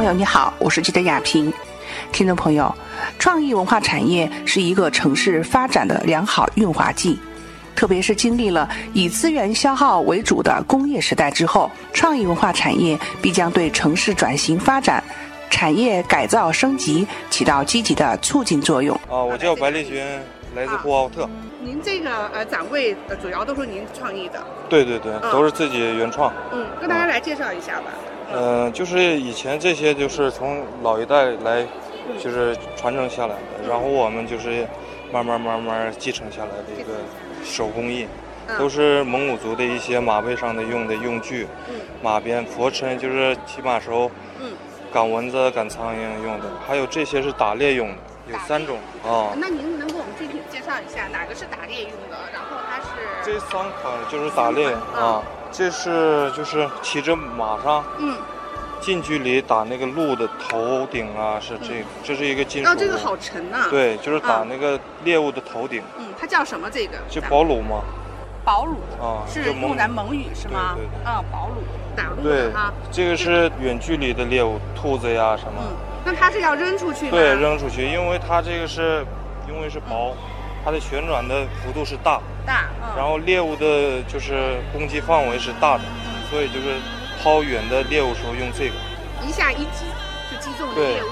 朋友你好，我是记者亚萍。听众朋友，创意文化产业是一个城市发展的良好润滑剂，特别是经历了以资源消耗为主的工业时代之后，创意文化产业必将对城市转型发展、产业改造升级起到积极的促进作用。啊，我叫白立军，来自呼和浩特。您这个呃展位呃主要都是您创意的，对对对，都是自己原创。嗯，跟大家来介绍一下吧。嗯，就是以前这些就是从老一代来，就是传承下来的，然后我们就是慢慢慢慢继承下来的一个手工艺，都是蒙古族的一些马背上的用的用具，马鞭、佛尘就是骑马时候，赶蚊子、赶苍蝇用的，还有这些是打猎用的，有三种啊。那您能给我们具体介绍一下哪个是打猎用的？然后它是这三款就是打猎啊。这是就是骑着马上，嗯，近距离打那个鹿的头顶啊，是这，这是一个金属。哦，这个好沉呐。对，就是打那个猎物的头顶。嗯，它叫什么？这个？就宝鲁吗？宝鲁啊，是用咱蒙语是吗？对对对。啊，宝鲁打鹿对啊。这个是远距离的猎物，兔子呀什么。嗯，那它是要扔出去对，扔出去，因为它这个是，因为是薄。它的旋转的幅度是大，大，然后猎物的就是攻击范围是大的，所以就是抛远的猎物时候用这个，一下一击就击中猎物。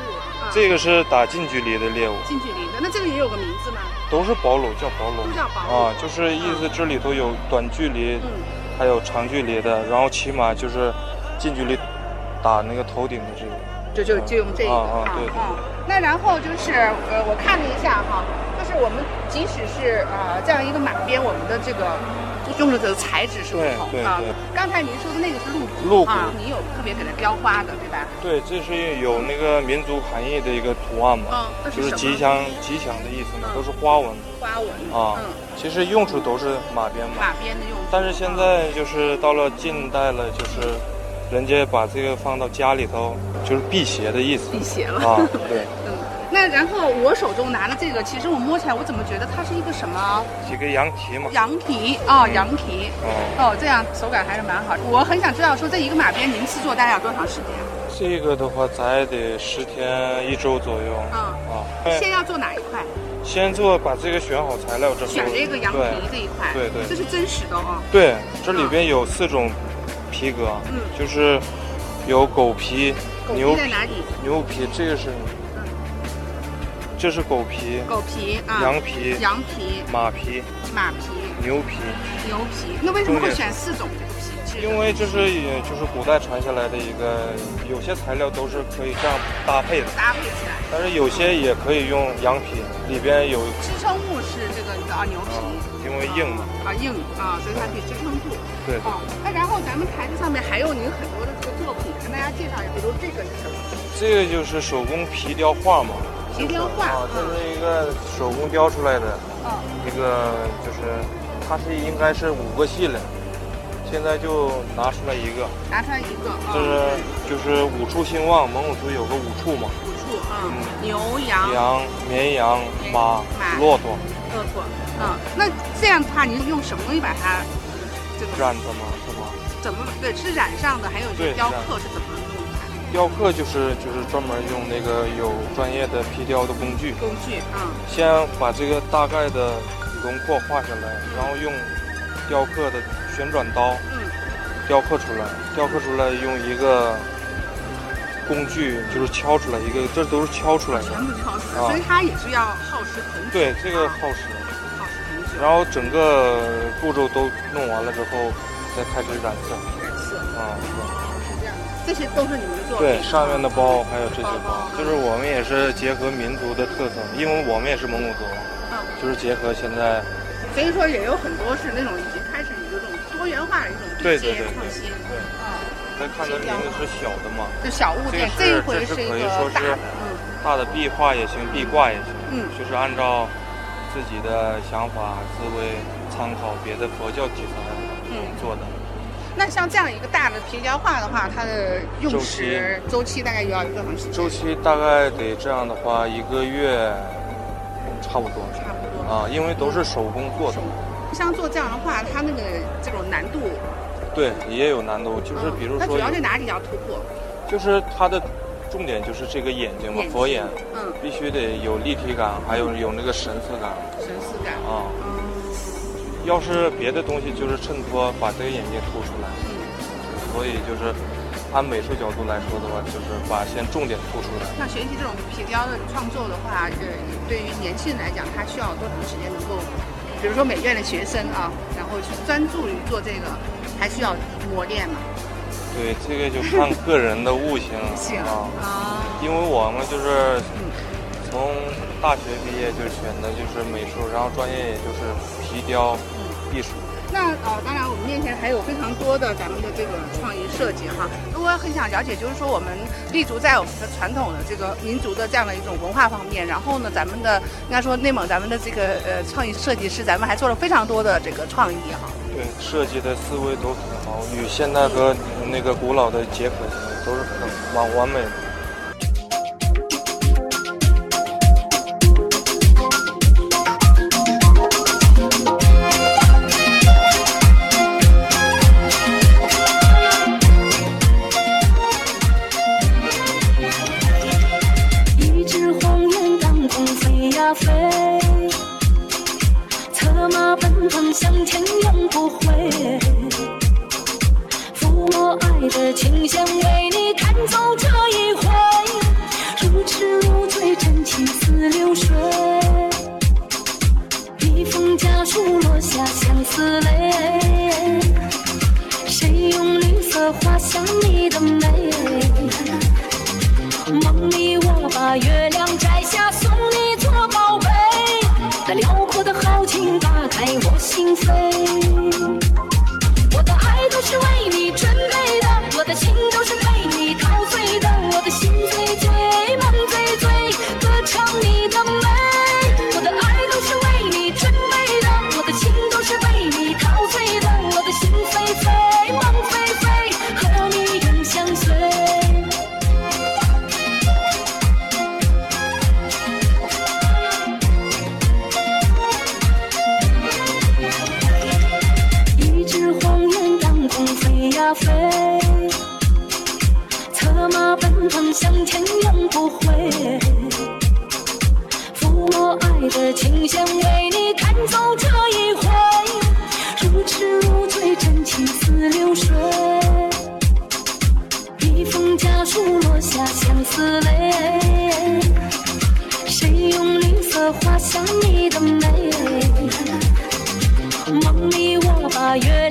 这个是打近距离的猎物，近距离的，那这个也有个名字吗？都是保鲁，叫保鲁，都叫保鲁啊，就是意思这里头有短距离，还有长距离的，然后起码就是近距离打那个头顶的这个，就就就用这个啊，对对。那然后就是呃，我看了一下哈。是我们即使是呃这样一个马鞭，我们的这个用的这个材质是不同啊。刚才您说的那个是鹿骨，鹿骨，你有特别给它雕花的，对吧？对，这是有那个民族含义的一个图案嘛，嗯，就是吉祥吉祥的意思嘛，都是花纹。花纹啊，其实用处都是马鞭嘛。马鞭的用处。但是现在就是到了近代了，就是人家把这个放到家里头，就是辟邪的意思。辟邪了啊，对。那然后我手中拿的这个，其实我摸起来，我怎么觉得它是一个什么？几个羊蹄嘛。羊蹄哦，羊蹄。哦。哦，这样手感还是蛮好的。我很想知道，说这一个马鞭您制作大概要多长时间？这个的话，咱也得十天一周左右。嗯。啊。先要做哪一块？先做把这个选好材料之后。选这个羊皮这一块。对对。这是真实的哦。对，这里边有四种皮革。嗯。就是有狗皮、牛皮在哪里？牛皮，这个是。这是狗皮，狗皮啊，羊皮，羊皮，马皮，马皮，牛皮，牛皮。那为什么会选四种这个皮质？因为这是也就是古代传下来的一个，有些材料都是可以这样搭配的，搭配起来。但是有些也可以用羊皮，里边有支撑物是这个啊牛皮，因为硬嘛。啊硬啊，所以它可以支撑住。对。哦，那然后咱们台子上面还有您很多的这个作品，跟大家介绍一下，比如这个是什么？这个就是手工皮雕画嘛。皮雕画啊，这是一个手工雕出来的，一个就是，它是应该是五个系列，现在就拿出来一个，拿出来一个，这是就是五畜兴旺，蒙古族有个五畜嘛，五畜啊，牛羊、羊、绵羊、马、骆驼，骆驼，嗯，那这样的话，您用什么东西把它这个染的吗？是吗？怎么对？是染上的，还有这雕刻是怎么？雕刻就是就是专门用那个有专业的皮雕的工具，工具啊，先把这个大概的轮廓画下来，然后用雕刻的旋转刀，嗯，雕刻出来，雕刻出来用一个工具就是敲出来一个，这都是敲出来的，全部敲出来，所以它也是要耗时很久。对，这个耗时，耗时很久。然后整个步骤都弄完了之后，再开始染色。染色啊。这些都是你们做的。对，上面的包还有这些包，就是我们也是结合民族的特色，因为我们也是蒙古族，嗯，就是结合现在。所以说也有很多是那种已经开始有这种多元化的一种对对对创新。对，啊。咱看的名字是小的嘛？就小物件，这一回是可以说是嗯，大的壁画也行，壁挂也行，嗯，就是按照自己的想法思维参考别的佛教题材，嗯，做的。那像这样一个大的皮雕画的话，它的用时周期大概要多长时间？周期大概得这样的话，一个月差不多。差不多啊，因为都是手工做的。像做这样的话，它那个这种难度，对，也有难度。就是比如说，它主要在哪里要突破？就是它的重点就是这个眼睛嘛，眼佛眼，嗯，必须得有立体感，还有有那个神似感神似感。啊。嗯要是别的东西，就是衬托把这个眼睛突出来。嗯。所以就是按美术角度来说的话，就是把先重点突出来。那学习这种皮雕的创作的话，呃，对于年轻人来讲，他需要多长时间能够，比如说美院的学生啊，然后去专注于做这个，还需要磨练嘛？对，这个就看个人的悟性行啊。啊，因为我们就是嗯从大学毕业就选的就是美术，然后专业也就是皮雕艺术。那呃，当然我们面前还有非常多的咱们的这个创意设计哈。如果很想了解，就是说我们立足在我们的传统的这个民族的这样的一种文化方面，然后呢，咱们的应该说内蒙咱们的这个呃创意设计师，咱们还做了非常多的这个创意哈。对，设计的思维都很好，与现代和那个古老的结合都是很蛮完美的。心扉。马奔腾向前永不回。抚摸爱的琴弦，为你弹奏这一回，如痴如醉，真情似流水。一封家书落下相思泪，谁用绿色画下你的美？梦里我把月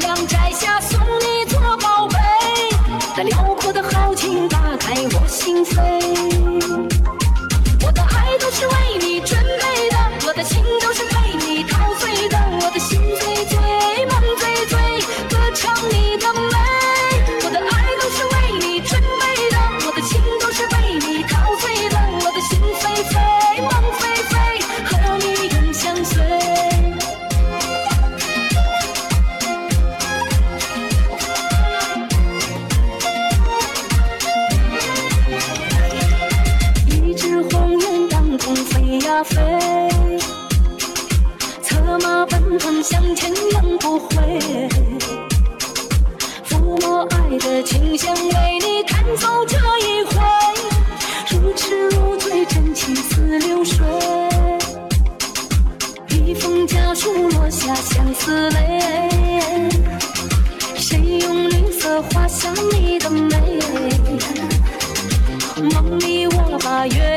马奔腾向前永不回。抚摸爱的清香，为你弹奏这一回，如痴如醉，真情似流水。一封家书落下相思泪，谁用绿色画下你的美？梦里我把月